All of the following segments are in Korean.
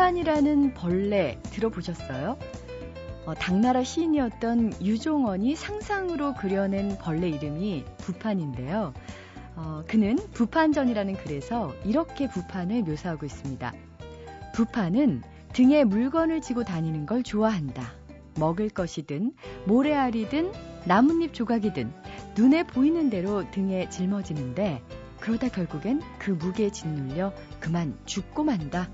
부판이라는 벌레 들어보셨어요? 어, 당나라 시인이었던 유종원이 상상으로 그려낸 벌레 이름이 부판인데요. 어, 그는 부판전이라는 글에서 이렇게 부판을 묘사하고 있습니다. 부판은 등에 물건을 지고 다니는 걸 좋아한다. 먹을 것이든 모래알이든 나뭇잎 조각이든 눈에 보이는 대로 등에 짊어지는데 그러다 결국엔 그 무게에 짓눌려 그만 죽고 만다.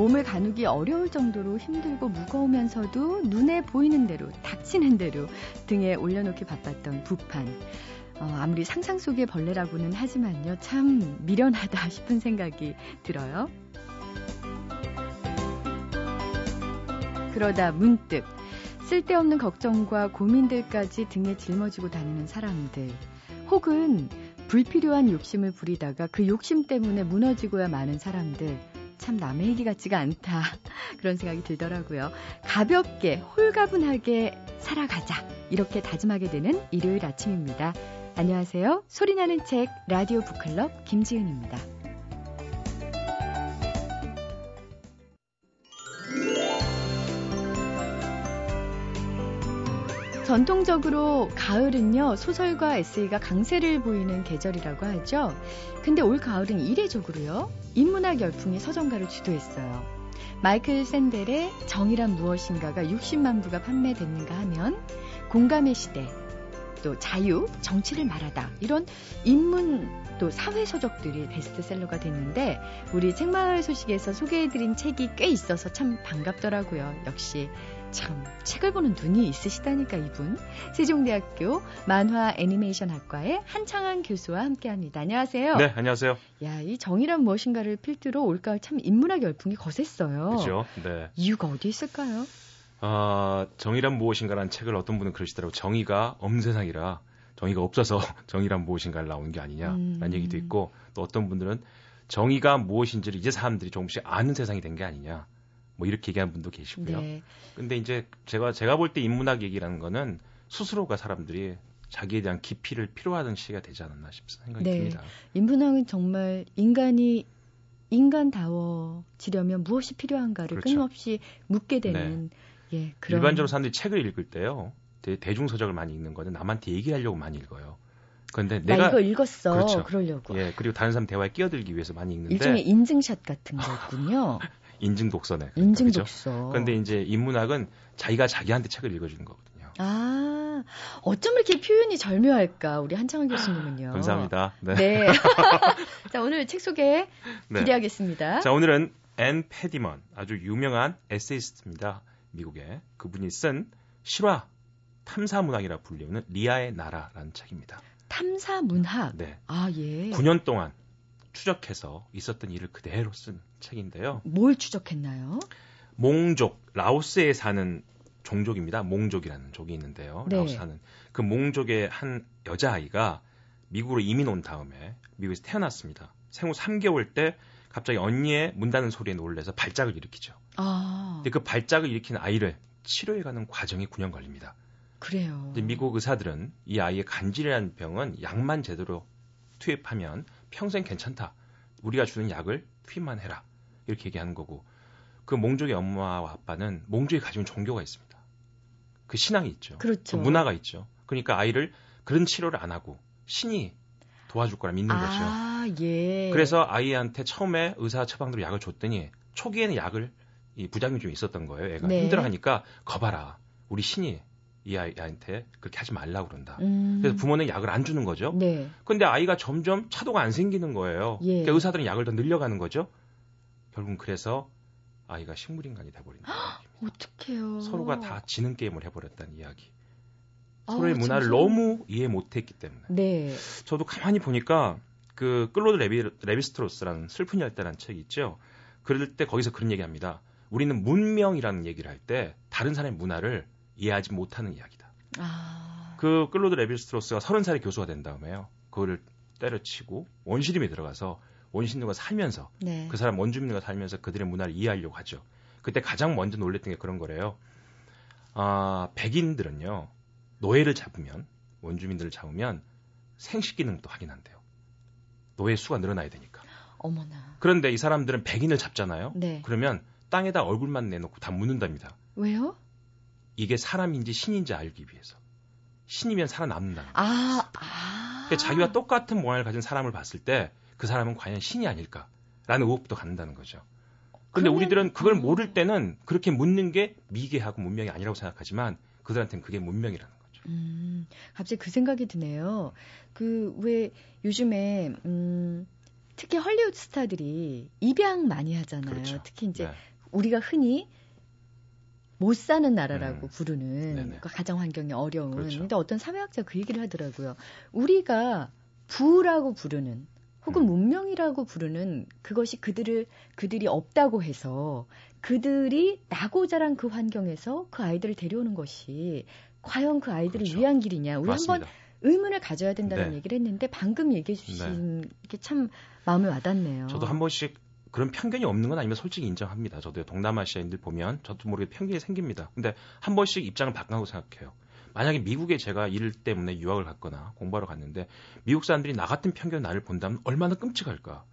몸을 가누기 어려울 정도로 힘들고 무거우면서도 눈에 보이는 대로 닥치는 대로 등에 올려놓기 바빴던 부판. 어, 아무리 상상 속의 벌레라고는 하지만요, 참 미련하다 싶은 생각이 들어요. 그러다 문득 쓸데없는 걱정과 고민들까지 등에 짊어지고 다니는 사람들, 혹은 불필요한 욕심을 부리다가 그 욕심 때문에 무너지고야 마는 사람들, 참 남의 얘기 같지가 않다. 그런 생각이 들더라고요. 가볍게, 홀가분하게 살아가자. 이렇게 다짐하게 되는 일요일 아침입니다. 안녕하세요. 소리나는 책 라디오 북클럽 김지은입니다. 전통적으로 가을은요, 소설과 에세이가 강세를 보이는 계절이라고 하죠. 근데 올 가을은 이례적으로요, 인문학 열풍이 서정가를 주도했어요. 마이클 샌델의 정의란 무엇인가가 60만 부가 판매됐는가 하면 공감의 시대, 또 자유, 정치를 말하다 이런 인문 또 사회 서적들이 베스트셀러가 됐는데 우리 책마을 소식에서 소개해드린 책이 꽤 있어서 참 반갑더라고요. 역시 참 책을 보는 눈이 있으시다니까 이분 세종대학교 만화 애니메이션 학과의 한창한 교수와 함께 합니다. 안녕하세요. 네, 안녕하세요. 야, 이 정의란 무엇인가를 필두로 올가을 참 인문학 열풍이 거셌어요. 그렇죠. 네. 이유가 어디 있을까요? 아, 정의란 무엇인가라는 책을 어떤 분은 그러시더라고. 정의가 없는 세상이라 정의가 없어서 정의란 무엇인가를 나오는 게 아니냐라는 음. 얘기도 있고 또 어떤 분들은 정의가 무엇인지를 이제 사람들이 조금씩 아는 세상이 된 게 아니냐. 뭐 이렇게 얘기하는 분도 계시고요. 네. 근데 이제 제가 제가 볼 때 인문학 얘기라는 거는 스스로가 사람들이 자기에 대한 깊이를 필요하던 시기가 되지 않았나 싶은 생각이 네. 듭니다. 인문학은 정말 인간이 인간다워지려면 무엇이 필요한가를 그렇죠. 끊임없이 묻게 되는 네. 예, 그런... 일반적으로 사람들이 책을 읽을 때요. 대중 서적을 많이 읽는 거는 남한테 얘기를 하려고 많이 읽어요. 그런데 내가 이거 읽었어. 그렇죠. 그러려고. 예, 그리고 다른 사람 대화에 끼어들기 위해서 많이 읽는데 일종의 인증샷 같은 거군요. 인증 독서네. 인증 그렇죠? 독서. 그런데 이제 인문학은 자기가 자기한테 책을 읽어주는 거거든요. 아, 어쩜 이렇게 표현이 절묘할까, 우리 한창원 교수님은요. 감사합니다. 네. 네. 자, 오늘 책 소개 네. 기대하겠습니다. 네. 자, 오늘은 앤 패디먼, 아주 유명한 에세이스트입니다. 미국의. 그분이 쓴 실화, 탐사문학이라 불리우는 리아의 나라라는 책입니다. 탐사문학? 네. 아, 예. 9년 동안 추적해서 있었던 일을 그대로 쓴 책인데요. 뭘 추적했나요? 몽족, 라오스에 사는 종족입니다. 몽족이라는 족이 있는데요. 네. 라오스 사는 그 몽족의 한 여자아이가 미국으로 이민 온 다음에 미국에서 태어났습니다. 생후 3개월 때 갑자기 언니의 문 닫는 소리에 놀래서 발작을 일으키죠. 아. 근데 그 발작을 일으킨 아이를 치료해 가는 과정이 9년 걸립니다. 그래요. 미국 의사들은 이 아이의 간질이라는 병은 약만 제대로 투입하면 평생 괜찮다. 우리가 주는 약을 투입만 해라. 이렇게 얘기하는 거고 그 몽족의 엄마와 아빠는 몽족이 가지고 있는 종교가 있습니다. 그 신앙이 있죠. 그렇죠. 그 문화가 있죠. 그러니까 아이를 그런 치료를 안 하고 신이 도와줄 거라 믿는 아, 거죠. 예. 그래서 아이한테 처음에 의사 처방대로 약을 줬더니 초기에는 약을 이 부작용이 좀 있었던 거예요. 애가 네. 힘들어하니까 거봐라. 우리 신이 이 아이한테 그렇게 하지 말라고 그런다. 음. 그래서 부모는 약을 안 주는 거죠. 네. 근데 아이가 점점 차도가 안 생기는 거예요. 예. 그러니까 의사들은 약을 더 늘려가는 거죠. 결국은 그래서 아이가 식물 인간이 돼버린다. 어떡해요. 서로가 다 지는 게임을 해버렸다는 이야기. 서로의 아, 문화를 진짜? 너무 이해 못했기 때문에. 네. 저도 가만히 보니까 그 클로드 레비, 레비스트로스라는 슬픈 열대라는 책이 있죠. 그럴 때 거기서 그런 얘기합니다. 우리는 문명이라는 얘기를 할 때 다른 사람의 문화를 이해하지 못하는 이야기다. 아... 그 클로드 레비스트로스가 30살에 교수가 된 다음에요. 그거를 때려치고 원시림에 들어가서 원시민들과 살면서 네. 그 사람 원주민들과 살면서 그들의 문화를 이해하려고 하죠. 그때 가장 먼저 놀랬던 게 그런 거래요. 아, 백인들은요. 노예를 잡으면 원주민들을 잡으면 생식 기능도 확인한대요. 노예 수가 늘어나야 되니까. 어머나. 그런데 이 사람들은 백인을 잡잖아요. 네. 그러면 땅에다 얼굴만 내놓고 다 묻는답니다. 왜요? 이게 사람인지 신인지 알기 위해서. 신이면 살아남는다는 거죠. 아, 아. 그러니까 자기와 똑같은 모양을 가진 사람을 봤을 때 그 사람은 과연 신이 아닐까라는 의혹도 갖는다는 거죠. 근데 그러면, 우리들은 그걸 어. 모를 때는 그렇게 묻는 게 미개하고 문명이 아니라고 생각하지만 그들한테는 그게 문명이라는 거죠. 음, 갑자기 그 생각이 드네요. 그 왜 요즘에 음, 특히 헐리우드 스타들이 입양 많이 하잖아요. 그렇죠. 특히 이제 네. 우리가 흔히 못 사는 나라라고 음. 부르는 그 가정 환경이 어려운. 그렇죠. 근데 어떤 사회학자 그 얘기를 하더라고요. 우리가 부라고 부르는 혹은 음. 문명이라고 부르는 그것이 그들을 그들이 없다고 해서 그들이 나고 자란 그 환경에서 그 아이들을 데려오는 것이 과연 그 아이들을 그렇죠. 위한 길이냐 우리 맞습니다. 한번 의문을 가져야 된다는 네. 얘기를 했는데 방금 얘기해 주신 네. 게참 마음에 와닿네요. 저도 한 번씩 그런 편견이 없는 건 아니면 솔직히 인정합니다. 저도 동남아시아인들 보면 저도 모르게 편견이 생깁니다. 근데 한 번씩 입장을 바꾼다고 생각해요. 만약에 미국에 제가 일 때문에 유학을 갔거나 공부하러 갔는데 미국 사람들이 나 같은 편견 나를 본다면 얼마나 끔찍할까.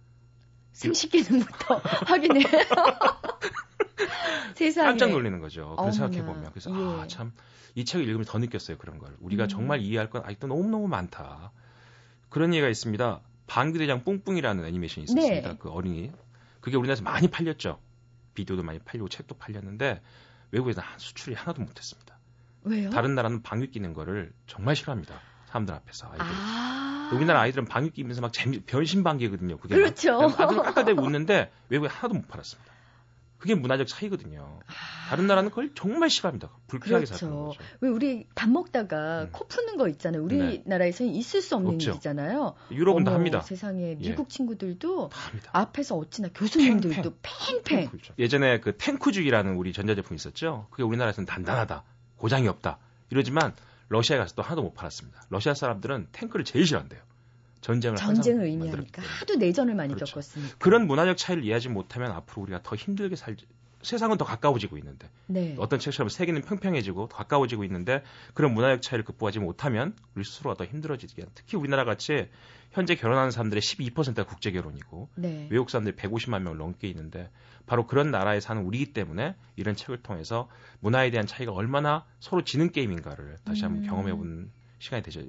생식기능부터 확인해. 세상에. 깜짝 놀리는 거죠. 그 생각해 보면 그래서 예. 아참 이 책을 읽으면서 더 느꼈어요 그런 걸. 우리가 음. 정말 이해할 건 아직도 너무 너무 많다. 그런 얘기가 있습니다. 방귀대장 뿡뿡이라는 애니메이션이 있었습니다. 네. 그 어린이. 그게 우리나라에서 많이 팔렸죠. 비디오도 많이 팔리고 책도 팔렸는데 외국에서 수출이 하나도 못했습니다. 왜요? 다른 나라는 방귀 끼는 거를 정말 싫어합니다. 사람들 앞에서 아이들. 아~ 우리나라 아이들은 방귀 끼면서 막 재미, 변신 방귀거든요. 그게 그렇죠. 아들 깎아대고 웃는데 외국에 하나도 못 팔았습니다. 그게 문화적 차이거든요. 아... 다른 나라는 그걸 정말 싫어합니다. 불쾌하게 그렇죠. 사는 거죠. 왜 우리 밥 먹다가 음. 코 푸는 거 있잖아요. 우리나라에서는 네. 있을 수 없는 없죠. 일이잖아요. 유럽은 다 합니다. 세상에 예. 미국 예. 친구들도 앞에서 어찌나 교수님들도 팽팽. 팽팽. 예전에 그 탱크주의라는 우리 전자제품 있었죠. 그게 우리나라에서는 단단하다. 고장이 없다. 이러지만 러시아에 가서 또 하나도 못 팔았습니다. 러시아 사람들은 탱크를 제일 싫어한대요. 전쟁을 전쟁을 의미하니까 하도 내전을 많이 그렇죠. 겪었으니까 그런 문화적 차이를 이해하지 못하면 앞으로 우리가 더 힘들게 살 세상은 더 가까워지고 있는데 네. 어떤 책처럼 세계는 평평해지고 더 가까워지고 있는데 그런 문화적 차이를 극복하지 못하면 우리 스스로가 더 힘들어지게 특히 우리나라 같이 현재 결혼하는 사람들의 12%가 국제 결혼이고 네. 외국 사람들이 150만 명을 넘게 있는데 바로 그런 나라에 사는 우리이기 때문에 이런 책을 통해서 문화에 대한 차이가 얼마나 서로 지는 게임인가를 다시 한번 음. 경험해 본 시간이 되죠.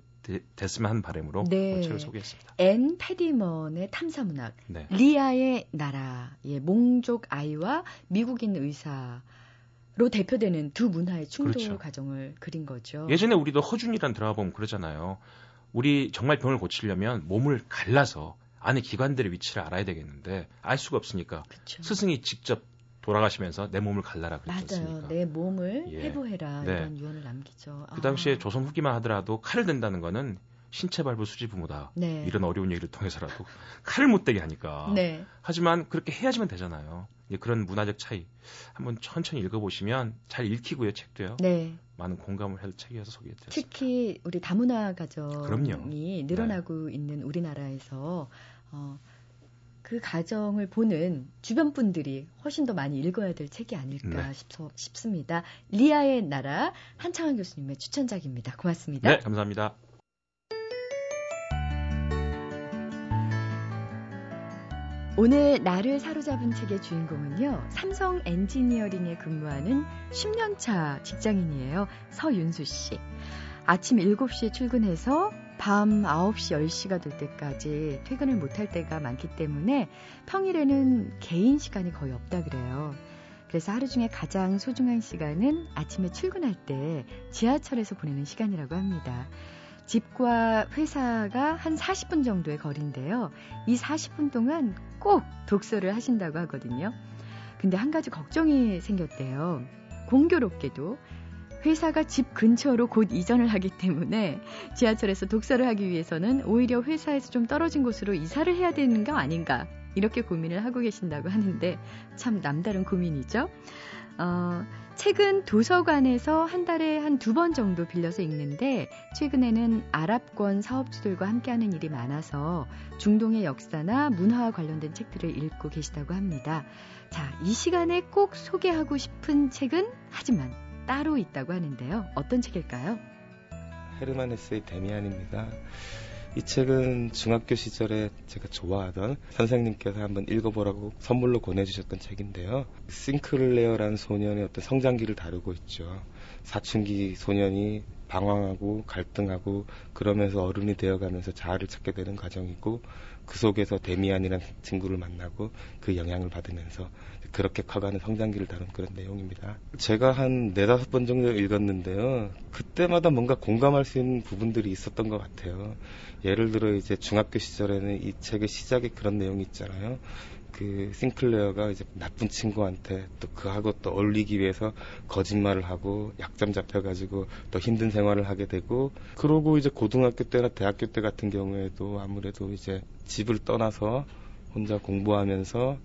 됐으면 하는 바람으로 네. 책을 소개했습니다. 앤 패디먼의 탐사문학, 네. 리아의 나라의 몽족 아이와 미국인 의사. 로 대표되는 두 문화의 충돌 그렇죠. 과정을 그린 거죠. 예전에 우리도 허준이란 드라마 보면 그러잖아요. 우리 정말 병을 고치려면 몸을 갈라서 안에 기관들의 위치를 알아야 되겠는데 알 수가 없으니까 그쵸. 스승이 직접 돌아가시면서 내 몸을 갈라라 그랬지 맞아요. 내 몸을 예. 해부해라 네. 이런 유언을 남기죠. 그 당시에 아. 조선 후기만 하더라도 칼을 댄다는 거는 신체 발부 수지 부모다. 네. 이런 어려운 얘기를 통해서라도 칼을 못 대게 하니까. 네. 하지만 그렇게 해야지만 되잖아요. 그런 문화적 차이 한번 천천히 읽어보시면 잘 읽히고요 책도요. 네. 많은 공감을 할 책이어서 소개했습니다. 특히 우리 다문화 가정이. 늘어나고 네. 있는 우리나라에서 어, 그 가정을 보는 주변 분들이 훨씬 더 많이 읽어야 될 책이 아닐까 네. 싶, 습니다 리아의 나라 한창환 교수님의 추천작입니다. 고맙습니다. 네, 감사합니다. 오늘 나를 사로잡은 책의 주인공은요, 삼성 엔지니어링에 근무하는 10년차 직장인이에요. 서윤수 씨. 아침 7시에 출근해서 밤 9시, 10시가 될 때까지 퇴근을 못할 때가 많기 때문에 평일에는 개인 시간이 거의 없다 그래요. 그래서 하루 중에 가장 소중한 시간은 아침에 출근할 때 지하철에서 보내는 시간이라고 합니다. 집과 회사가 한 40분 정도의 거리인데요. 이 40분 동안 꼭 독서를 하신다고 하거든요. 근데 한 가지 걱정이 생겼대요. 공교롭게도 회사가 집 근처로 곧 이전을 하기 때문에 지하철에서 독서를 하기 위해서는 오히려 회사에서 좀 떨어진 곳으로 이사를 해야 되는 거 아닌가 이렇게 고민을 하고 계신다고 하는데 참 남다른 고민이죠. 어, 책은 도서관에서 한 달에 한 두 번 정도 빌려서 읽는데 최근에는 아랍권 사업주들과 함께하는 일이 많아서 중동의 역사나 문화와 관련된 책들을 읽고 계시다고 합니다. 자, 이 시간에 꼭 소개하고 싶은 책은 하지만 따로 있다고 하는데요. 어떤 책일까요? 헤르만 헤스의 데미안입니다. 이 책은 중학교 시절에 제가 좋아하던 선생님께서 한번 읽어보라고 선물로 권해주셨던 책인데요. 싱클레어라는 소년의 어떤 성장기를 다루고 있죠. 사춘기 소년이 방황하고 갈등하고 그러면서 어른이 되어가면서 자아를 찾게 되는 과정이고 그 속에서 데미안이라는 친구를 만나고 그 영향을 받으면서 그렇게 커가는 성장기를 다룬 그런 내용입니다. 제가 한 네다섯 번 정도 읽었는데요. 그때마다 뭔가 공감할 수 있는 부분들이 있었던 것 같아요. 예를 들어 이제 중학교 시절에는 이 책의 시작에 그런 내용이 있잖아요. 그 싱클레어가 이제 나쁜 친구한테 또 그하고 또 어울리기 위해서 거짓말을 하고 약점 잡혀가지고 더 힘든 생활을 하게 되고 그러고 이제 고등학교 때나 대학교 때 같은 경우에도 아무래도 이제 집을 떠나서 혼자 공부하면서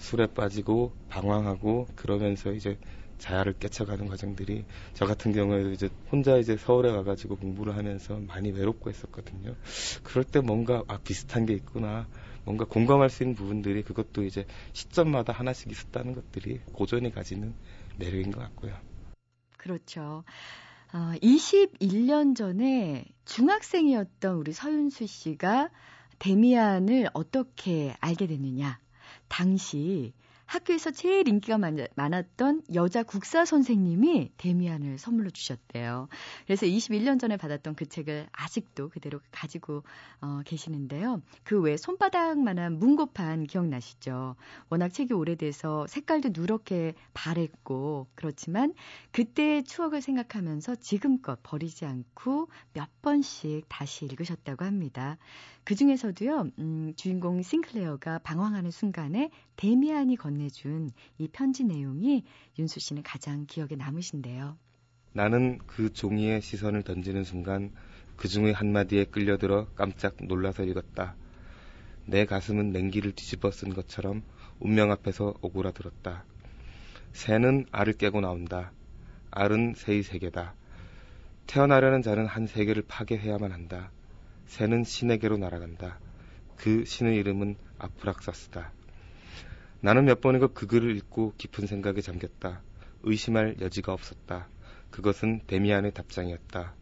술에 빠지고 방황하고 그러면서 이제 자아를 깨쳐가는 과정들이 저 같은 경우에도 이제 혼자 이제 서울에 와가지고 공부를 하면서 많이 외롭고 했었거든요. 그럴 때 뭔가 아 비슷한 게 있구나. 뭔가 공감할 수 있는 부분들이 그것도 이제 시점마다 하나씩 있었다는 것들이 고전이 가지는 매력인 것 같고요. 그렇죠. 어, 21년 전에 중학생이었던 우리 서윤수 씨가 데미안을 어떻게 알게 됐느냐. 당시 학교에서 제일 인기가 많았던 여자 국사 선생님이 데미안을 선물로 주셨대요. 그래서 21년 전에 받았던 그 책을 아직도 그대로 가지고 어, 계시는데요. 그 외 손바닥만한 문고판 기억나시죠? 워낙 책이 오래돼서 색깔도 누렇게 바랬고 그렇지만 그때의 추억을 생각하면서 지금껏 버리지 않고 몇 번씩 다시 읽으셨다고 합니다. 그 중에서도요, 음, 주인공 싱클레어가 방황하는 순간에 데미안이 건네준 이 편지 내용이 윤수 씨는 가장 기억에 남으신데요. 나는 그 종이에 시선을 던지는 순간 그 중의 한마디에 끌려들어 깜짝 놀라서 읽었다. 내 가슴은 냉기를 뒤집어 쓴 것처럼 운명 앞에서 오그라들었다. 새는 알을 깨고 나온다. 알은 새의 세계다. 태어나려는 자는 한 세계를 파괴해야만 한다. 새는 신에게로 날아간다. 그 신의 이름은 아프락사스다. 나는 몇 번이고 그 글을 읽고 깊은 생각에 잠겼다. 의심할 여지가 없었다. 그것은 데미안의 답장이었다.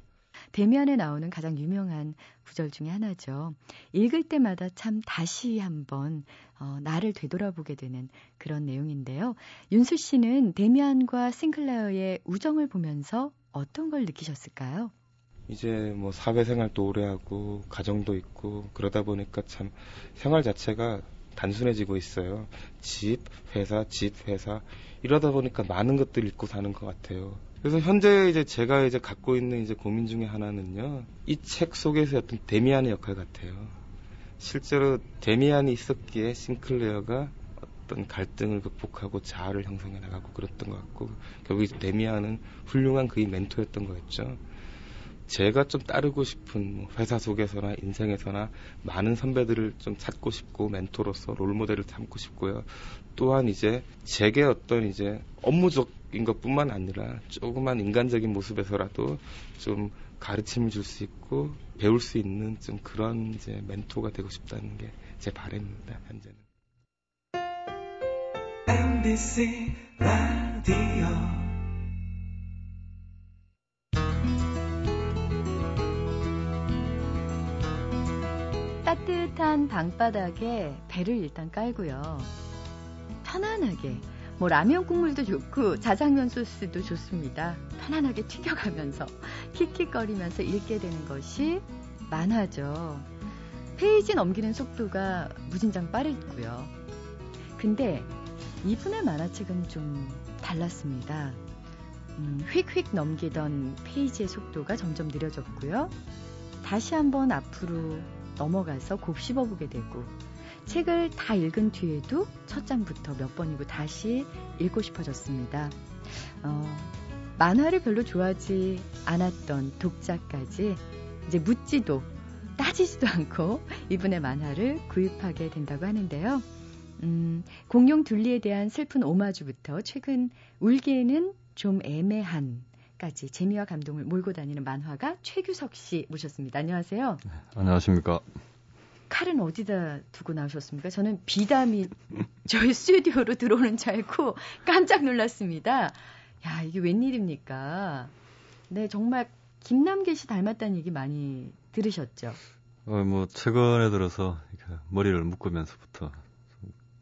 데미안에 나오는 가장 유명한 구절 중의 하나죠. 읽을 때마다 참 다시 한번 어, 나를 되돌아보게 되는 그런 내용인데요. 윤수 씨는 데미안과 싱클레어의 우정을 보면서 어떤 걸 느끼셨을까요? 이제 뭐 사회생활도 오래 하고 가정도 있고 그러다 보니까 참 생활 자체가 단순해지고 있어요. 집, 회사, 집, 회사 이러다 보니까 많은 것들 을 잊고 사는 것 같아요. 그래서 현재 이제 제가 이제 갖고 있는 이제 고민 중에 하나는요. 이 책 속에서 어떤 데미안의 역할 같아요. 실제로 데미안이 있었기에 싱클레어가 어떤 갈등을 극복하고 자아를 형성해 나가고 그랬던 것 같고 결국 데미안은 훌륭한 그의 멘토였던 거였죠. 제가 좀 따르고 싶은 뭐 회사 속에서나 인생에서나 많은 선배들을 좀 찾고 싶고 멘토로서 롤모델을 삼고 싶고요. 또한 이제 제게 어떤 이제 업무적인 것뿐만 아니라 조그만 인간적인 모습에서라도 좀 가르침을 줄 수 있고 배울 수 있는 좀 그런 이제 멘토가 되고 싶다는 게 제 바람입니다. 현재는. MBC 라디오 따뜻한 방바닥에 배를 일단 깔고요. 편안하게 뭐 라면 국물도 좋고 자장면 소스도 좋습니다. 편안하게 튀겨가면서 킥킥거리면서 읽게 되는 것이 만화죠. 페이지 넘기는 속도가 무진장 빠르고요. 근데 이분의 만화책은 좀 달랐습니다. 음, 휙휙 넘기던 페이지의 속도가 점점 느려졌고요. 다시 한번 앞으로 넘어가서 곱씹어 보게 되고 책을 다 읽은 뒤에도 첫 장부터 몇 번이고 다시 읽고 싶어졌습니다. 어, 만화를 별로 좋아하지 않았던 독자까지 이제 묻지도 따지지도 않고 이분의 만화를 구입하게 된다고 하는데요. 음, 공룡 둘리에 대한 슬픈 오마주부터 최근 울기에는 좀 애매한 까지 재미와 감동을 몰고 다니는 만화가 최규석 씨 모셨습니다. 안녕하세요. 네, 안녕하십니까. 칼은 어디다 두고 나오셨습니까? 저는 비담이 저희 스튜디오로 들어오는 줄 알고 깜짝 놀랐습니다. 야, 이게 웬일입니까? 네, 정말 김남길 씨 닮았다는 얘기 많이 들으셨죠? 어, 뭐 최근에 들어서 머리를 묶으면서부터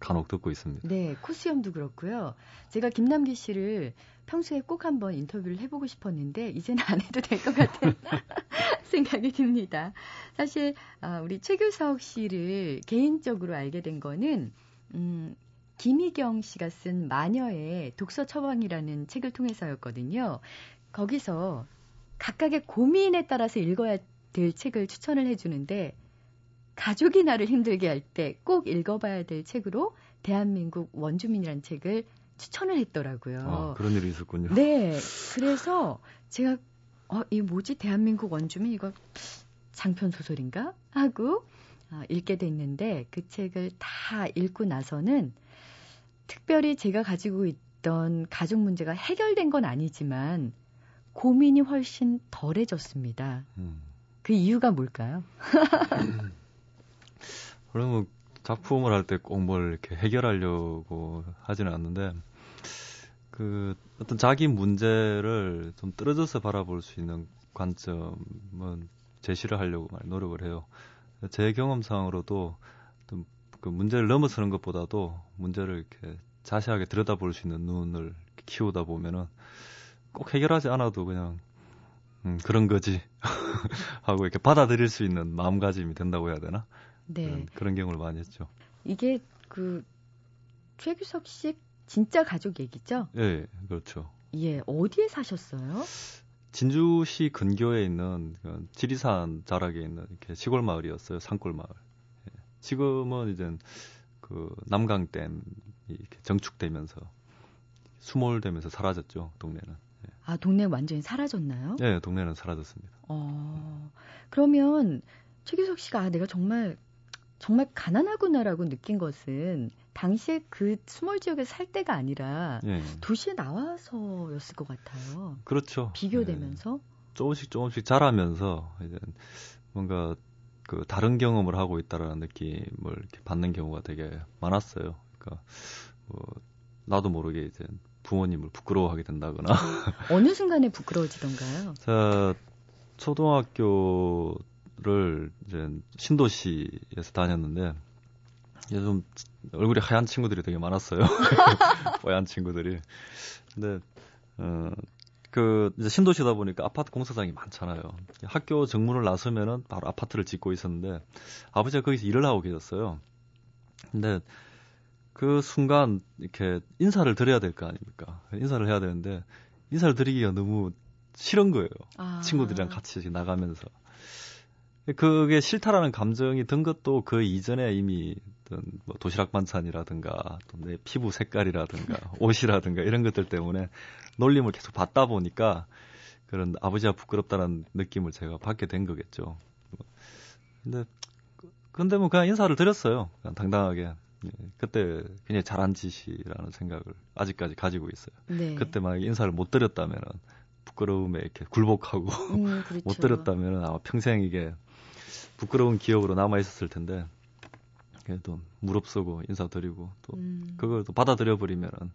간혹 듣고 있습니다. 네, 코수염도 그렇고요. 제가 김남기 씨를 평소에 꼭 한번 인터뷰를 해보고 싶었는데 이제는 안 해도 될 것 같은 생각이 듭니다. 사실 아, 우리 최규석 씨를 개인적으로 알게 된 거는 음, 김희경 씨가 쓴 마녀의 독서 처방이라는 책을 통해서였거든요. 거기서 각각의 고민에 따라서 읽어야 될 책을 추천을 해주는데 가족이 나를 힘들게 할 때 꼭 읽어봐야 될 책으로 대한민국 원주민이라는 책을 추천을 했더라고요. 아, 그런 일이 있었군요. 네. 그래서 제가 어, 이 뭐지? 대한민국 원주민 이거 장편 소설인가? 하고 어, 읽게 됐는데 그 책을 다 읽고 나서는 특별히 제가 가지고 있던 가족 문제가 해결된 건 아니지만 고민이 훨씬 덜해졌습니다. 음. 그 이유가 뭘까요? 그러면 작품을 할 때 꼭 뭘 이렇게 해결하려고 하지는 않는데 그 어떤 자기 문제를 좀 떨어져서 바라볼 수 있는 관점은 제시를 하려고 많이 노력을 해요. 제 경험상으로도 그 문제를 넘어서는 것보다도 문제를 이렇게 자세하게 들여다볼 수 있는 눈을 키우다 보면은 꼭 해결하지 않아도 그냥 음, 그런 거지 하고 이렇게 받아들일 수 있는 마음가짐이 된다고 해야 되나? 네. 그런, 그런 경우를 많이 했죠. 이게 그 최규석 씨 진짜 가족 얘기죠? 예, 그렇죠. 예, 어디에 사셨어요? 진주시 근교에 있는 그 지리산 자락에 있는 이렇게 시골 마을이었어요. 산골 마을. 예. 지금은 이제 그 남강댐이 이렇게 정축되면서 수몰되면서 사라졌죠. 동네는. 예. 아, 동네 완전히 사라졌나요? 네, 동네는 사라졌습니다. 어, 그러면 최규석 씨가 아, 내가 정말 정말 가난하구나라고 느낀 것은 당시에 그 수몰 지역에 살 때가 아니라 예. 도시에 나와서였을 것 같아요. 그렇죠. 비교되면서 예. 조금씩 조금씩 자라면서 이제 뭔가 그 다른 경험을 하고 있다라는 느낌을 이렇게 받는 경우가 되게 많았어요. 그러니까 뭐 나도 모르게 이제 부모님을 부끄러워하게 된다거나 어느 순간에 부끄러워지던가요? 자 초등 학교 를 이제 신도시에서 다녔는데 좀 얼굴이 하얀 친구들이 되게 많았어요. 뽀얀 친구들이. 근데 어 그 이제 신도시다 보니까 아파트 공사장이 많잖아요. 학교 정문을 나서면은 바로 아파트를 짓고 있었는데 아버지가 거기서 일을 하고 계셨어요. 근데 그 순간 이렇게 인사를 드려야 될 거 아닙니까? 인사를 해야 되는데 인사를 드리기가 너무 싫은 거예요. 아. 친구들이랑 같이 나가면서. 그게 싫다라는 감정이 든 것도 그 이전에 이미 뭐 도시락 반찬이라든가 또 내 피부 색깔이라든가 옷이라든가 이런 것들 때문에 놀림을 계속 받다 보니까 그런 아버지가 부끄럽다는 느낌을 제가 받게 된 거겠죠. 근데 근데 뭐 그냥 인사를 드렸어요. 그냥 당당하게. 예, 그때 굉장히 잘한 짓이라는 생각을 아직까지 가지고 있어요. 네. 그때 만약 인사를 못 드렸다면은 부끄러움에 이렇게 굴복하고 음, 그렇죠. 못 드렸다면은 아마 평생 이게 부끄러운 기억으로 남아 있었을 텐데 그래도 무릎쓰고 인사드리고 또 음. 그걸 또 받아들여 버리면은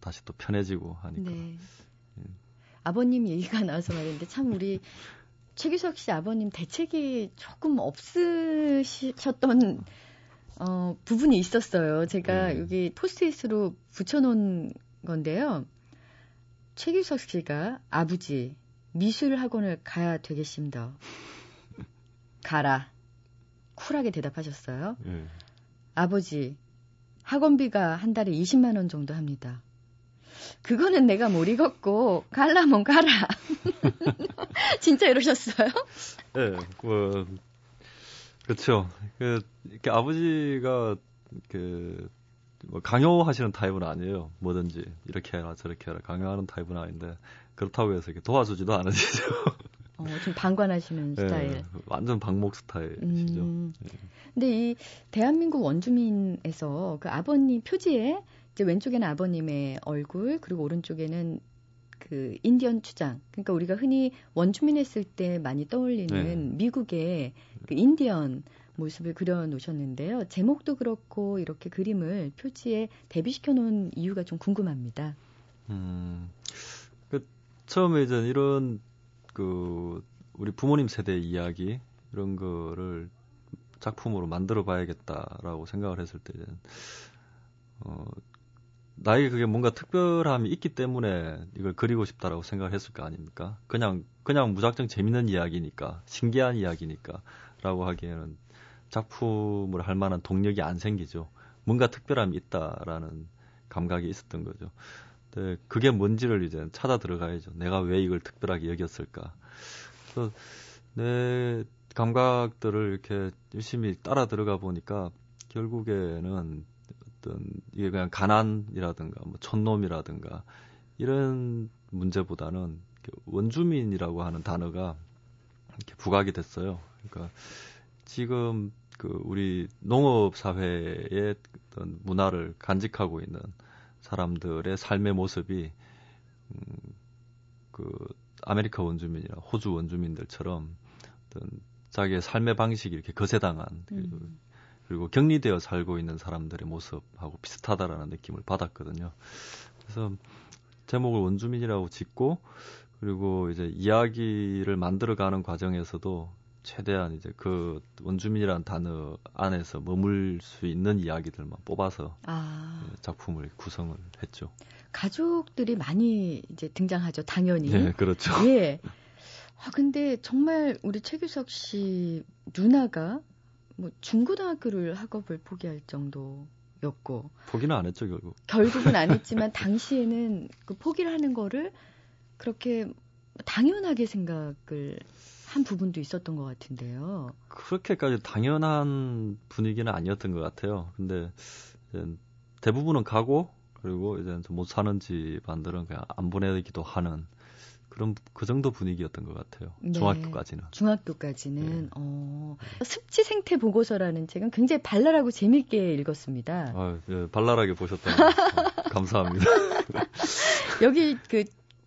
다시 또 편해지고 하니까. 네. 예. 아버님 얘기가 나와서 말인데 참 우리 최규석 씨 아버님 대책이 조금 없으셨던 어, 부분이 있었어요. 제가 네. 여기 포스트잇으로 붙여놓은 건데요. 최규석 씨가 아버지 미술 학원을 가야 되겠습니다. 가라. 쿨하게 대답하셨어요. 네. 아버지, 학원비가 한 달에 20만 원 정도 합니다. 그거는 내가 못 읽었고 갈라면 가라. 진짜 이러셨어요? 네, 뭐 그렇죠. 그 이렇게 아버지가 그 뭐 강요하시는 타입은 아니에요. 뭐든지 이렇게 해라 저렇게 해라 강요하는 타입은 아닌데 그렇다고 해서 이렇게 도와주지도 않으시죠. 어, 좀 방관하시는 네, 스타일. 완전 방목 스타일이시죠. 음. 네. 근데 이 대한민국 원주민에서 그 아버님 표지에 이제 왼쪽에는 아버님의 얼굴 그리고 오른쪽에는 그 인디언 추장. 그러니까 우리가 흔히 원주민 했을 때 많이 떠올리는 네. 미국의 그 인디언 모습을 그려 놓으셨는데요. 제목도 그렇고 이렇게 그림을 표지에 대비시켜 놓은 이유가 좀 궁금합니다. 음. 그 처음에 이제 이런 그 우리 부모님 세대 이야기 이런 거를 작품으로 만들어 봐야겠다라고 생각을 했을 때 어, 나에게 그게 뭔가 특별함이 있기 때문에 이걸 그리고 싶다라고 생각을 했을 거 아닙니까? 그냥 그냥 무작정 재밌는 이야기니까 신기한 이야기니까라고 하기에는 작품을 할 만한 동력이 안 생기죠. 뭔가 특별함이 있다라는 감각이 있었던 거죠. 근데 그게 뭔지를 이제 찾아 들어가야죠. 내가 왜 이걸 특별하게 여겼을까? 그래서 내 감각들을 이렇게 열심히 따라 들어가 보니까 결국에는 어떤 이게 그냥 가난이라든가 뭐 촌놈이라든가 이런 문제보다는 원주민이라고 하는 단어가 이렇게 부각이 됐어요. 그러니까 지금 그 우리 농업 사회의 어떤 문화를 간직하고 있는 사람들의 삶의 모습이 음, 그 아메리카 원주민이나 호주 원주민들처럼 어떤 자기의 삶의 방식이 이렇게 거세당한 음. 그리고 격리되어 살고 있는 사람들의 모습하고 비슷하다라는 느낌을 받았거든요. 그래서 제목을 원주민이라고 짓고 그리고 이제 이야기를 만들어가는 과정에서도 최대한 이제 그 원주민이라는 단어 안에서 머물 수 있는 이야기들만 뽑아서 아. 작품을 구성을 했죠. 가족들이 많이 이제 등장하죠, 당연히. 네, 그렇죠. 예. 아, 근데 정말 우리 최규석 씨 누나가 뭐 중고등학교를 학업을 포기할 정도였고. 포기는 안 했죠, 결국. 결국은 안 했지만 당시에는 그 포기를 하는 거를 그렇게 당연하게 생각을 한 부분도 있었던 것 같은데요. 그렇게까지 당연한 분위기는 아니었던 것 같아요. 근데 대부분은 가고 그리고 이제 못 사는 집안들은 그냥 안 보내기도 하는 그런 그 정도 분위기였던 것 같아요. 네. 중학교까지는. 중학교까지는. 네. 어, 습지 생태 보고서라는 책은 굉장히 발랄하고 재밌게 읽었습니다. 아, 예, 발랄하게 보셨다니 감사합니다. 여기 그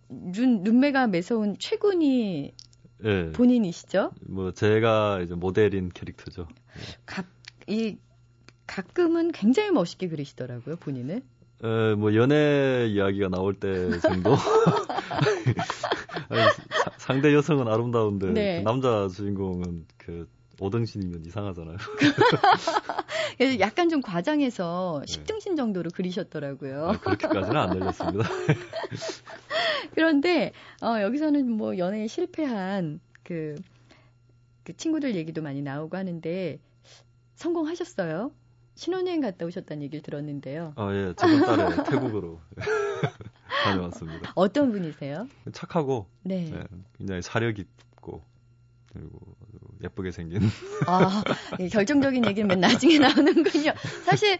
눈, 눈매가 매서운 최군이 예. 본인이시죠? 뭐 제가 이제 모델인 캐릭터죠. 각, 이 가끔은 굉장히 멋있게 그리시더라고요, 본인을. 에, 뭐 연애 이야기가 나올 때 정도. 아니, 사, 상대 여성은 아름다운데 네. 그 남자 주인공은 그 오등신이면 이상하잖아요. 그래서 약간 좀 과장해서 10등신 네. 정도로 그리셨더라고요. 아, 그렇게까지는 안 늘렸습니다. 그런데 어, 여기서는 뭐 연애에 실패한 그, 그 친구들 얘기도 많이 나오고 하는데 성공하셨어요? 신혼여행 갔다 오셨다는 얘기를 들었는데요. 아, 예. 저번 달에 태국으로 다녀왔습니다. 어떤 분이세요? 착하고, 네. 네. 굉장히 사려 깊고, 그리고 예쁘게 생긴. 아, 예, 결정적인 얘기는 맨 나중에 나오는군요. 사실,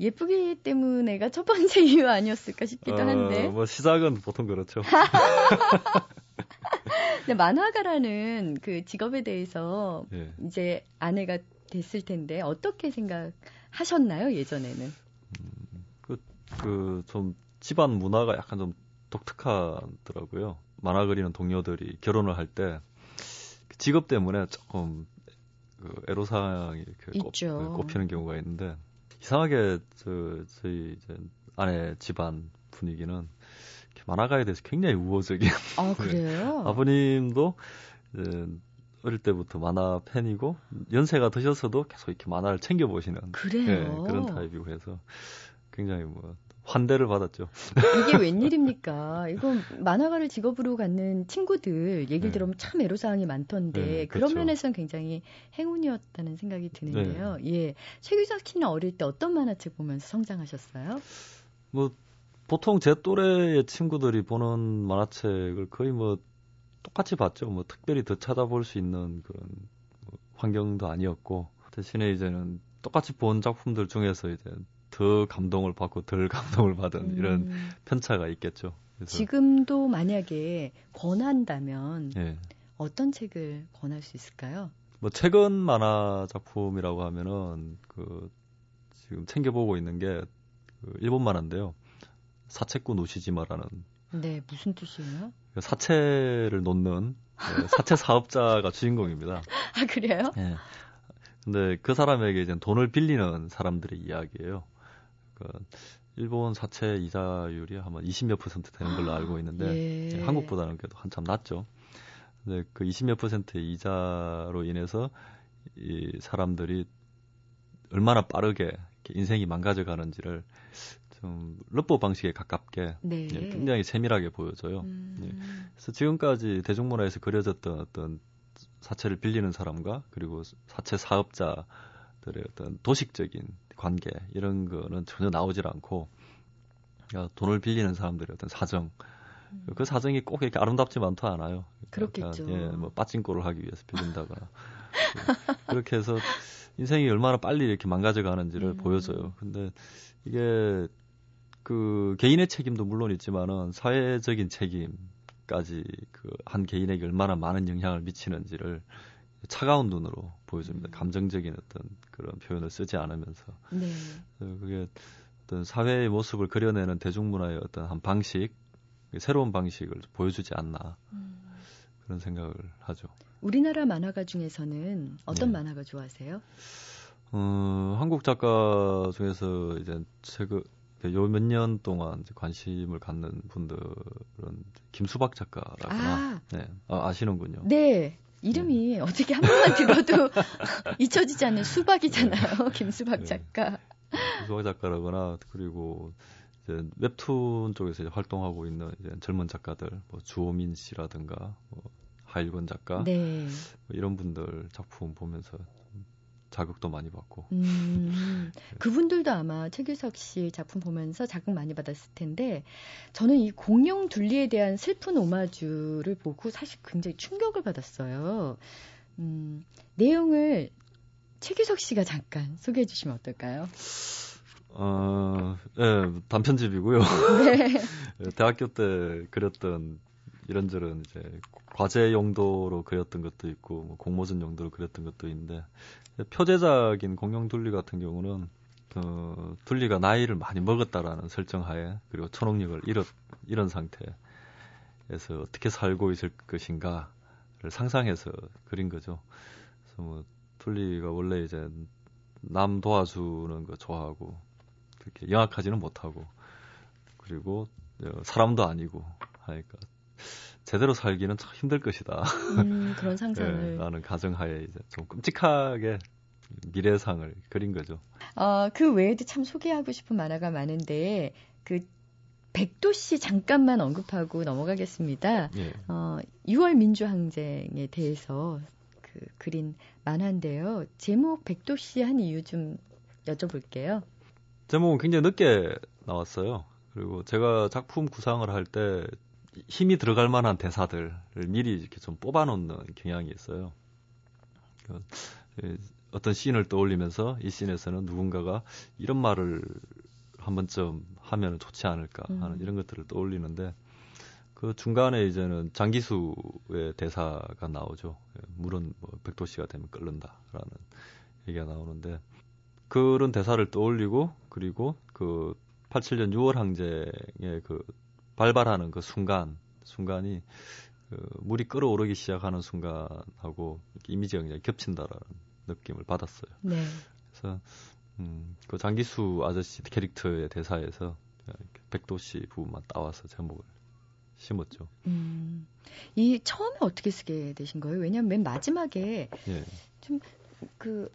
예쁘기 때문에가 첫 번째 이유 아니었을까 싶기도 어, 한데. 어, 뭐, 시작은 보통 그렇죠. 근데 만화가라는 그 직업에 대해서 예. 이제 아내가 됐을 텐데 어떻게 생각하셨나요 예전에는? 음, 그그좀 집안 문화가 약간 좀 독특하더라고요. 만화 그리는 동료들이 결혼을 할때 그 직업 때문에 조금 그 애로사항이 이렇게 꼽, 꼽히는 경우가 있는데 이상하게 저 저희 이제 아내 집안 분위기는 만화가에 대해서 굉장히 우호적인. 아 그래요? 아버님도 이제 어릴 때부터 만화 팬이고 연세가 드셔서도 계속 이렇게 만화를 챙겨 보시는 그래요. 네, 그런 타입이고 해서 굉장히 뭐 환대를 받았죠. 이게 웬일입니까? 이건 만화가를 직업으로 갖는 친구들 얘기를 네. 들으면 참 애로사항이 많던데 네, 그런 그렇죠. 면에서는 굉장히 행운이었다는 생각이 드는데요. 네. 예, 최규석 씨는 어릴 때 어떤 만화책 보면서 성장하셨어요? 뭐 보통 제 또래의 친구들이 보는 만화책을 거의 뭐 똑같이 봤죠. 뭐 특별히 더 찾아볼 수 있는 그런 뭐 환경도 아니었고 대신에 이제는 똑같이 본 작품들 중에서 이제 더 감동을 받고 덜 감동을 받은 음. 이런 편차가 있겠죠. 지금도 만약에 권한다면 네. 어떤 책을 권할 수 있을까요? 뭐 최근 만화 작품이라고 하면은 그 지금 챙겨보고 있는 게 그 일본 만화인데요. 사채꾼 오시지마라는. 네, 무슨 뜻이에요? 그 사채를 놓는 네, 사채 사업자가 주인공입니다. 아, 그래요? 네. 근데 그 사람에게 이제 돈을 빌리는 사람들의 이야기예요. 그 일본 사채 이자율이 아마 20몇 퍼센트 되는 걸로 알고 있는데 예. 한국보다는 그래도 한참 낮죠. 근데 그 20몇 퍼센트의 이자로 인해서 이 사람들이 얼마나 빠르게 인생이 망가져 가는지를 좀 르포 방식에 가깝게 네. 예, 굉장히 세밀하게 보여져요. 음. 예. 그래서 지금까지 대중문화에서 그려졌던 어떤 사채를 빌리는 사람과 그리고 사채 사업자들의 어떤 도식적인 관계 이런 거는 전혀 나오질 않고 그러니까 돈을 빌리는 사람들의 어떤 사정 음. 그 사정이 꼭 이렇게 아름답지만 않도 않아요. 그러니까, 그렇겠죠. 예, 뭐 빠진꼴을 하기 위해서 빌린다거나 그렇게 해서 인생이 얼마나 빨리 이렇게 망가져 가는지를 음. 보여줘요. 근데 이게 그 개인의 책임도 물론 있지만은 사회적인 책임까지 그 한 개인에게 얼마나 많은 영향을 미치는지를 차가운 눈으로 보여줍니다. 음. 감정적인 어떤 그런 표현을 쓰지 않으면서. 네. 그게 어떤 사회의 모습을 그려내는 대중문화의 어떤 한 방식, 새로운 방식을 보여주지 않나. 음. 그런 생각을 하죠. 우리나라 만화가 중에서는 어떤 네. 만화가 좋아하세요? 어, 한국 작가 중에서 이제 최근 요몇 년 동안 관심을 갖는 분들은 김수박 작가라거나 아. 네, 아, 시는군요 네. 이름이 네. 어떻게 한 번만 들어도 잊혀지지 않는 수박이잖아요. 김수박 네. 작가. 김수박 작가라거나 그리고 이제 웹툰 쪽에서 이제 활동하고 있는 이제 젊은 작가들, 뭐 주호민 씨라든가 뭐 하일권 작가, 네. 뭐 이런 분들 작품 보면서 자극도 많이 받고. 음, 그분들도 아마 최규석 씨 작품 보면서 자극 많이 받았을 텐데 저는 이 공룡 둘리에 대한 슬픈 오마주를 보고 사실 굉장히 충격을 받았어요. 음, 내용을 최규석 씨가 잠깐 소개해 주시면 어떨까요? 어, 예, 단편집이고요. 네. 대학교 때 그렸던 이런저런 이제 과제 용도로 그렸던 것도 있고 뭐 공모전 용도로 그렸던 것도 있는데 표제작인 공룡 둘리 같은 경우는 어, 둘리가 나이를 많이 먹었다라는 설정하에 그리고 초능력을 잃었 이런 상태에서 어떻게 살고 있을 것인가를 상상해서 그린 거죠. 그래서 뭐 둘리가 원래 이제 남 도와주는 거 좋아하고 그렇게 영악하지는 못하고 그리고 어, 사람도 아니고 하니까 제대로 살기는 참 힘들 것이다. 음, 그런 상상을. 네, 라는 가정하에 이제 좀 끔찍하게 미래상을 그린 거죠. 어, 그 외에도 참 소개하고 싶은 만화가 많은데, 그, 백도 씨 잠깐만 언급하고 넘어가겠습니다. 예. 어, 6월 민주항쟁에 대해서 그 그린 만화인데요. 제목 백도 씨 한 이유 좀 여쭤볼게요. 제목은 굉장히 늦게 나왔어요. 그리고 제가 작품 구상을 할 때 힘이 들어갈 만한 대사들을 미리 이렇게 좀 뽑아놓는 경향이 있어요. 그, 어떤 씬을 떠올리면서 이 씬에서는 누군가가 이런 말을 한 번쯤 하면 좋지 않을까 하는 음. 이런 것들을 떠올리는데 그 중간에 이제는 장기수의 대사가 나오죠. 물은 뭐 백도씨가 되면 끓는다라는 얘기가 나오는데 그런 대사를 떠올리고 그리고 그 87년 6월 항쟁의 그 발발하는 그 순간 순간이 그 물이 끓어오르기 시작하는 순간하고 이미지가 굉장히 겹친다라는 느낌을 받았어요. 네. 그래서 음, 그 장기수 아저씨 캐릭터의 대사에서 백도씨 부분만 따와서 제목을 심었죠. 음, 이 처음에 어떻게 쓰게 되신 거예요? 왜냐하면 맨 마지막에 예. 좀그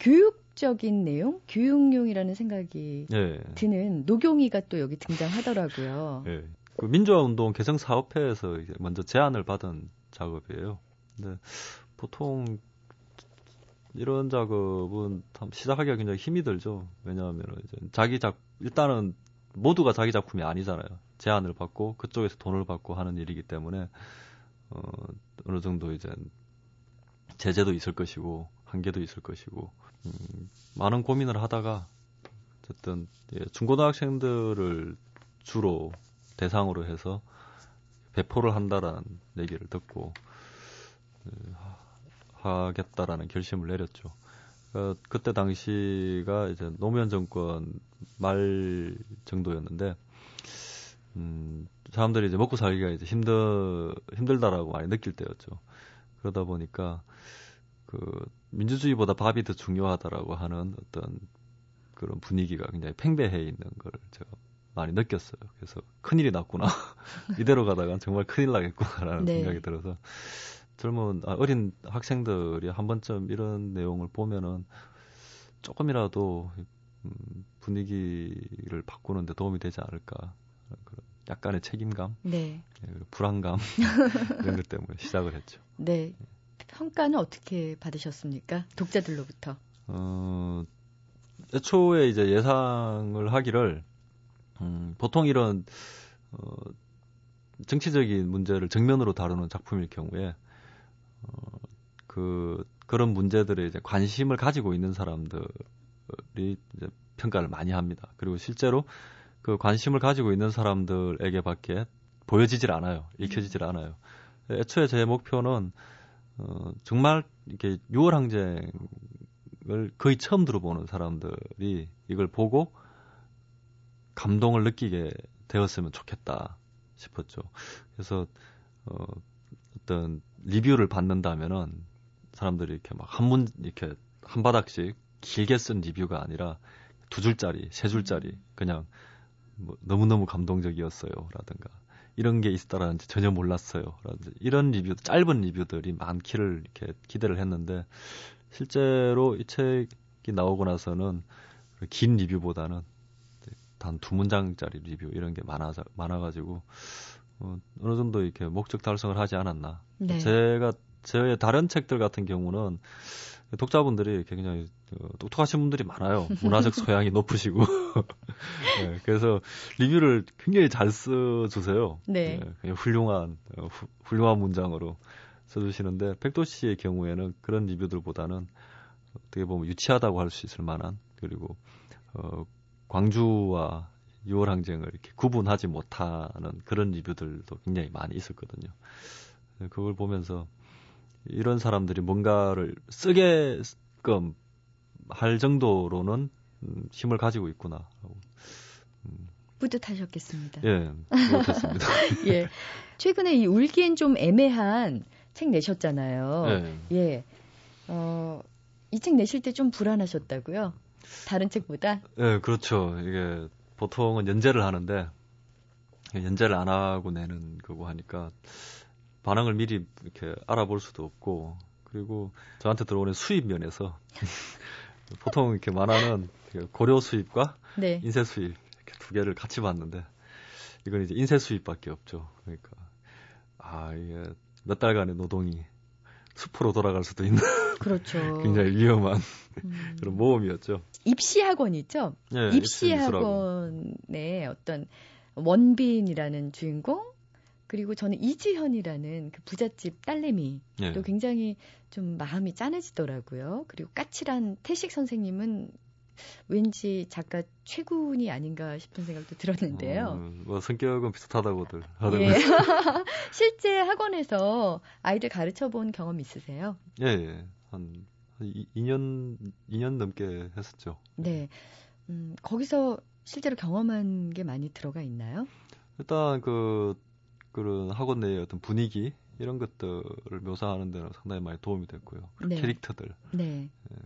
교육적인 내용, 교육용이라는 생각이 예. 드는 노경이가 또 여기 등장하더라고요. 예. 그 민주화운동 개성사업회에서 먼저 제안을 받은 작업이에요. 근데 보통 이런 작업은 참 시작하기가 굉장히 힘이 들죠. 왜냐하면 이제 자기 작 일단은 모두가 자기 작품이 아니잖아요. 제안을 받고 그쪽에서 돈을 받고 하는 일이기 때문에 어, 어느 정도 이제 제재도 있을 것이고 한계도 있을 것이고 음, 많은 고민을 하다가 어쨌든 예, 중고등학생들을 주로 대상으로 해서 배포를 한다라는 얘기를 듣고 하겠다라는 결심을 내렸죠. 그, 그때 당시가 이제 노무현 정권 말 정도였는데, 음, 사람들이 이제 먹고 살기가 이제 힘들, 힘들다라고 많이 느낄 때였죠. 그러다 보니까, 그, 민주주의보다 밥이 더 중요하다라고 하는 어떤 그런 분위기가 굉장히 팽배해 있는 걸 제가 많이 느꼈어요. 그래서 큰일이 났구나. 이대로 가다가 정말 큰일 나겠구나라는 네. 생각이 들어서 젊은 아, 어린 학생들이 한 번쯤 이런 내용을 보면은 조금이라도 음, 분위기를 바꾸는 데 도움이 되지 않을까 그런 약간의 책임감, 네. 네, 불안감 이런 것 때문에 시작을 했죠. 네. 평가는 어떻게 받으셨습니까? 독자들로부터. 어, 애초에 이제 예상을 하기를 음, 보통 이런 어, 정치적인 문제를 정면으로 다루는 작품일 경우에 어, 그 그런 문제들에 이제 관심을 가지고 있는 사람들이 이제 평가를 많이 합니다. 그리고 실제로 그 관심을 가지고 있는 사람들에게밖에 보여지질 않아요. 읽혀지질 않아요. 애초에 제 목표는 어, 정말 이렇게 6월 항쟁을 거의 처음 들어보는 사람들이 이걸 보고 감동을 느끼게 되었으면 좋겠다 싶었죠. 그래서 어, 어떤 리뷰를 받는다면은 사람들이 이렇게 막 한 문 이렇게 한 바닥씩 길게 쓴 리뷰가 아니라 두 줄짜리, 세 줄짜리 그냥 뭐 너무너무 감동적이었어요라든가 이런 게 있다라는 지 전혀 몰랐어요. 라든지 이런 리뷰 짧은 리뷰들이 많기를 이렇게 기대를 했는데 실제로 이 책이 나오고 나서는 긴 리뷰보다는 단 두 문장짜리 리뷰 이런 게 많아 많아가지고 어, 어느 정도 이렇게 목적 달성을 하지 않았나. 네. 제가 제 다른 책들 같은 경우는 독자분들이 굉장히 어, 똑똑하신 분들이 많아요. 문화적 소양이 높으시고. 네, 그래서 리뷰를 굉장히 잘 써주세요. 네. 네 훌륭한, 어, 후, 훌륭한 문장으로 써주시는데, 백도 씨의 경우에는 그런 리뷰들보다는 어떻게 보면 유치하다고 할 수 있을 만한, 그리고, 어, 광주와 6월 항쟁을 이렇게 구분하지 못하는 그런 리뷰들도 굉장히 많이 있었거든요. 네, 그걸 보면서 이런 사람들이 뭔가를 쓰게끔 할 정도로는 음, 힘을 가지고 있구나. 음. 뿌듯하셨겠습니다. 예, 뿌듯했습니다. 예. 최근에 이 울기엔 좀 애매한 책 내셨잖아요. 예. 예. 어, 이 책 내실 때 좀 불안하셨다고요? 다른 책보다? 예, 그렇죠. 이게 보통은 연재를 하는데 연재를 안 하고 내는 거고 하니까 반응을 미리 이렇게 알아볼 수도 없고 그리고 저한테 들어오는 수입 면에서 보통 이렇게 만화는 고려 수입과 네. 인쇄 수입 이렇게 두 개를 같이 봤는데 이건 이제 인쇄 수입밖에 없죠. 그러니까 아 이게 몇 달간의 노동이 수포로 돌아갈 수도 있는 그렇죠. 굉장히 위험한 음. 그런 모험이었죠. 입시 학원이죠. 네, 입시 학원의 어떤 원빈이라는 주인공 그리고 저는 이지현이라는 그 부잣집 딸내미 네. 또 굉장히 좀 마음이 짠해지더라고요. 그리고 까칠한 태식 선생님은 왠지 작가 최군이 아닌가 싶은 생각도 들었는데요. 어, 뭐 성격은 비슷하다고들 하더라고요. 예. 실제 학원에서 아이들 가르쳐 본 경험 있으세요? 예, 예. 한, 한 2년 2년 넘게 했었죠. 네. 음, 거기서 실제로 경험한 게 많이 들어가 있나요? 일단 그 그런 학원 내의 어떤 분위기 이런 것들을 묘사하는 데는 상당히 많이 도움이 됐고요. 네. 캐릭터들. 네. 네.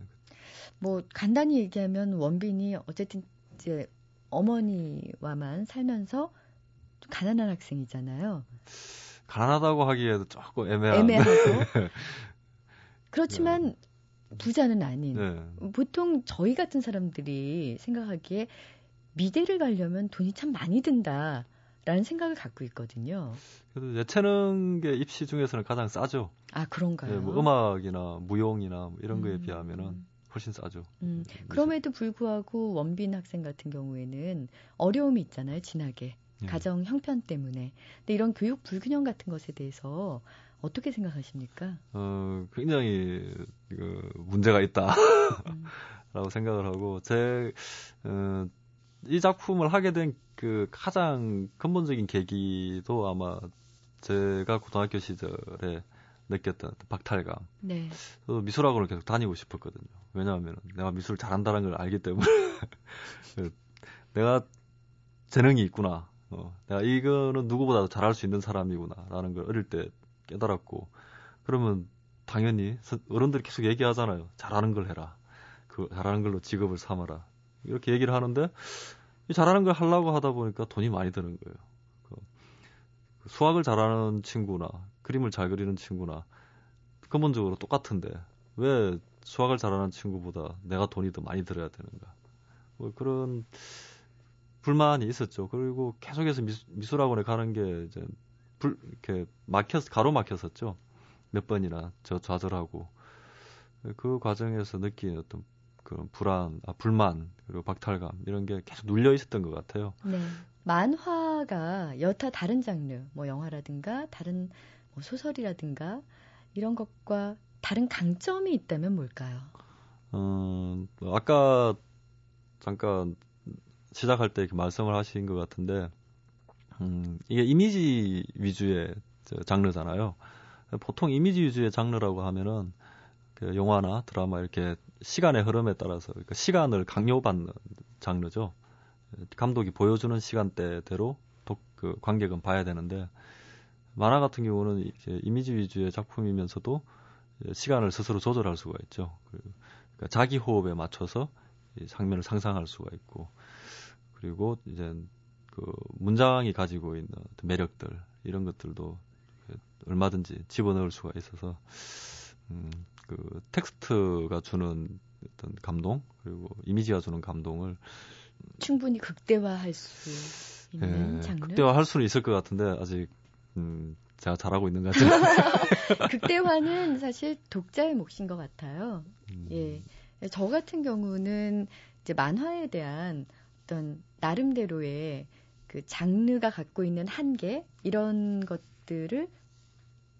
뭐 간단히 얘기하면 원빈이 어쨌든 이제 어머니와만 살면서 좀 가난한 학생이잖아요. 가난하다고 하기에도 조금 애매한. 애매하고. 그렇지만 네. 부자는 아닌. 네. 보통 저희 같은 사람들이 생각하기에 미대를 가려면 돈이 참 많이 든다. 라는 생각을 갖고 있거든요. 그래도 예체능계 입시 중에서는 가장 싸죠. 아, 그런가요? 네, 뭐 음악이나 무용이나 뭐 이런 거에 음. 비하면은 훨씬 싸죠. 음. 네, 그럼에도 불구하고 원빈 학생 같은 경우에는 어려움이 있잖아요, 진하게. 네. 가정 형편 때문에. 근데 이런 교육 불균형 같은 것에 대해서 어떻게 생각하십니까? 어, 굉장히 그 문제가 있다. 음. 라고 생각을 하고 제 어, 이 작품을 하게 된 그 가장 근본적인 계기도 아마 제가 고등학교 시절에 느꼈던 박탈감. 네. 저도 미술학원을 계속 다니고 싶었거든요. 왜냐하면 내가 미술을 잘한다는 걸 알기 때문에 그 내가 재능이 있구나. 어, 내가 이거는 누구보다도 잘할 수 있는 사람이구나라는 걸 어릴 때 깨달았고 그러면 당연히 어른들이 계속 얘기하잖아요. 잘하는 걸 해라. 그 잘하는 걸로 직업을 삼아라. 이렇게 얘기를 하는데 잘하는 걸 하려고 하다 보니까 돈이 많이 드는 거예요. 그, 그 수학을 잘하는 친구나 그림을 잘 그리는 친구나 근본적으로 똑같은데 왜 수학을 잘하는 친구보다 내가 돈이 더 많이 들어야 되는가? 뭐 그런 불만이 있었죠. 그리고 계속해서 미술, 학원에 가는 게 이제 불 이렇게 막혔 가로 막혔었죠. 몇 번이나 저 좌절하고 그 과정에서 느낀 어떤 그런 불안, 아, 불만 그리고 박탈감 이런 게 계속 눌려 있었던 것 같아요. 네. 만화가 여타 다른 장르, 뭐 영화라든가 다른 뭐 소설이라든가 이런 것과 다른 강점이 있다면 뭘까요? 어, 아까 잠깐 시작할 때 이렇게 말씀을 하신 것 같은데, 음, 이게 이미지 위주의 장르잖아요. 보통 이미지 위주의 장르라고 하면은 그 영화나 드라마 이렇게 시간의 흐름에 따라서 그러니까 시간을 강요받는 장르죠. 감독이 보여주는 시간대대로 독, 그 관객은 봐야 되는데 만화 같은 경우는 이제 이미지 위주의 작품이면서도 시간을 스스로 조절할 수가 있죠. 그러니까 자기 호흡에 맞춰서 장면을 상상할 수가 있고 그리고 이제 그 문장이 가지고 있는 매력들 이런 것들도 얼마든지 집어넣을 수가 있어서 음, 그 텍스트가 주는 어떤 감동 그리고 이미지가 주는 감동을 충분히 극대화할 수 있는 예, 장르. 극대화할 수는 있을 것 같은데 아직 음, 제가 잘하고 있는 것 같아요. 극대화는 사실 독자의 몫인 것 같아요. 음. 예, 저 같은 경우는 이제 만화에 대한 어떤 나름대로의 그 장르가 갖고 있는 한계 이런 것들을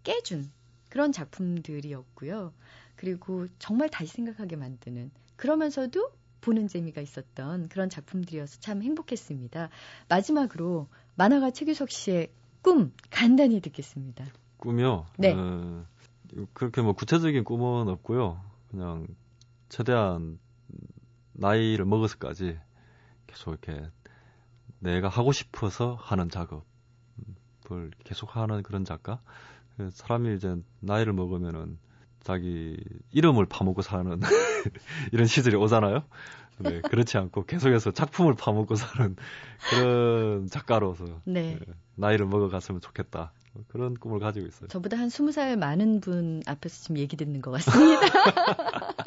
깨준 그런 작품들이었고요. 그리고 정말 다시 생각하게 만드는 그러면서도 보는 재미가 있었던 그런 작품들이어서 참 행복했습니다. 마지막으로 만화가 최규석 씨의 꿈 간단히 듣겠습니다. 꿈이요? 네. 어, 그렇게 뭐 구체적인 꿈은 없고요. 그냥 최대한 나이를 먹어서까지 계속 이렇게 내가 하고 싶어서 하는 작업을 계속 하는 그런 작가. 그 사람이 이제 나이를 먹으면은 자기 이름을 파먹고 사는 이런 시절이 오잖아요. 네, 그렇지 않고 계속해서 작품을 파먹고 사는 그런 작가로서 네. 네, 나이를 먹어갔으면 좋겠다. 그런 꿈을 가지고 있어요. 저보다 한 20살 많은 분 앞에서 지금 얘기 듣는 것 같습니다.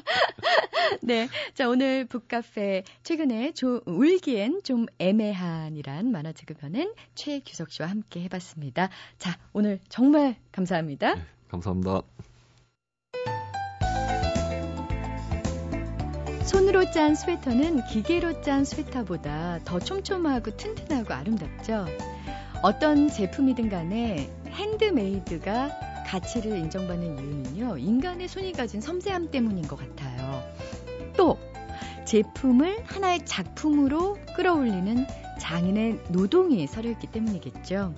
네. 자, 오늘 북카페 최근에 조, 울기엔 좀 애매한이란 만화책을 펴낸 최규석 씨와 함께 해봤습니다. 자, 오늘 정말 감사합니다. 네, 감사합니다. 손으로 짠 스웨터는 기계로 짠 스웨터보다 더 촘촘하고 튼튼하고 아름답죠. 어떤 제품이든 간에 핸드메이드가 가치를 인정받는 이유는요, 인간의 손이 가진 섬세함 때문인 것 같아요. 또, 제품을 하나의 작품으로 끌어올리는 장인의 노동이 서려있기 때문이겠죠.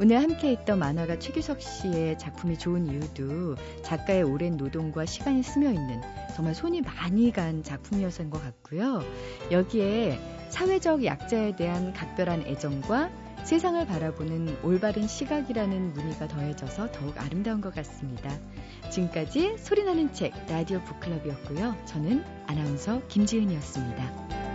오늘 함께 했던 만화가 최규석 씨의 작품이 좋은 이유도 작가의 오랜 노동과 시간이 스며 있는 정말 손이 많이 간 작품이어서인 것 같고요. 여기에 사회적 약자에 대한 각별한 애정과 세상을 바라보는 올바른 시각이라는 무늬가 더해져서 더욱 아름다운 것 같습니다. 지금까지 소리나는 책 라디오 북클럽이었고요. 저는 아나운서 김지은이었습니다.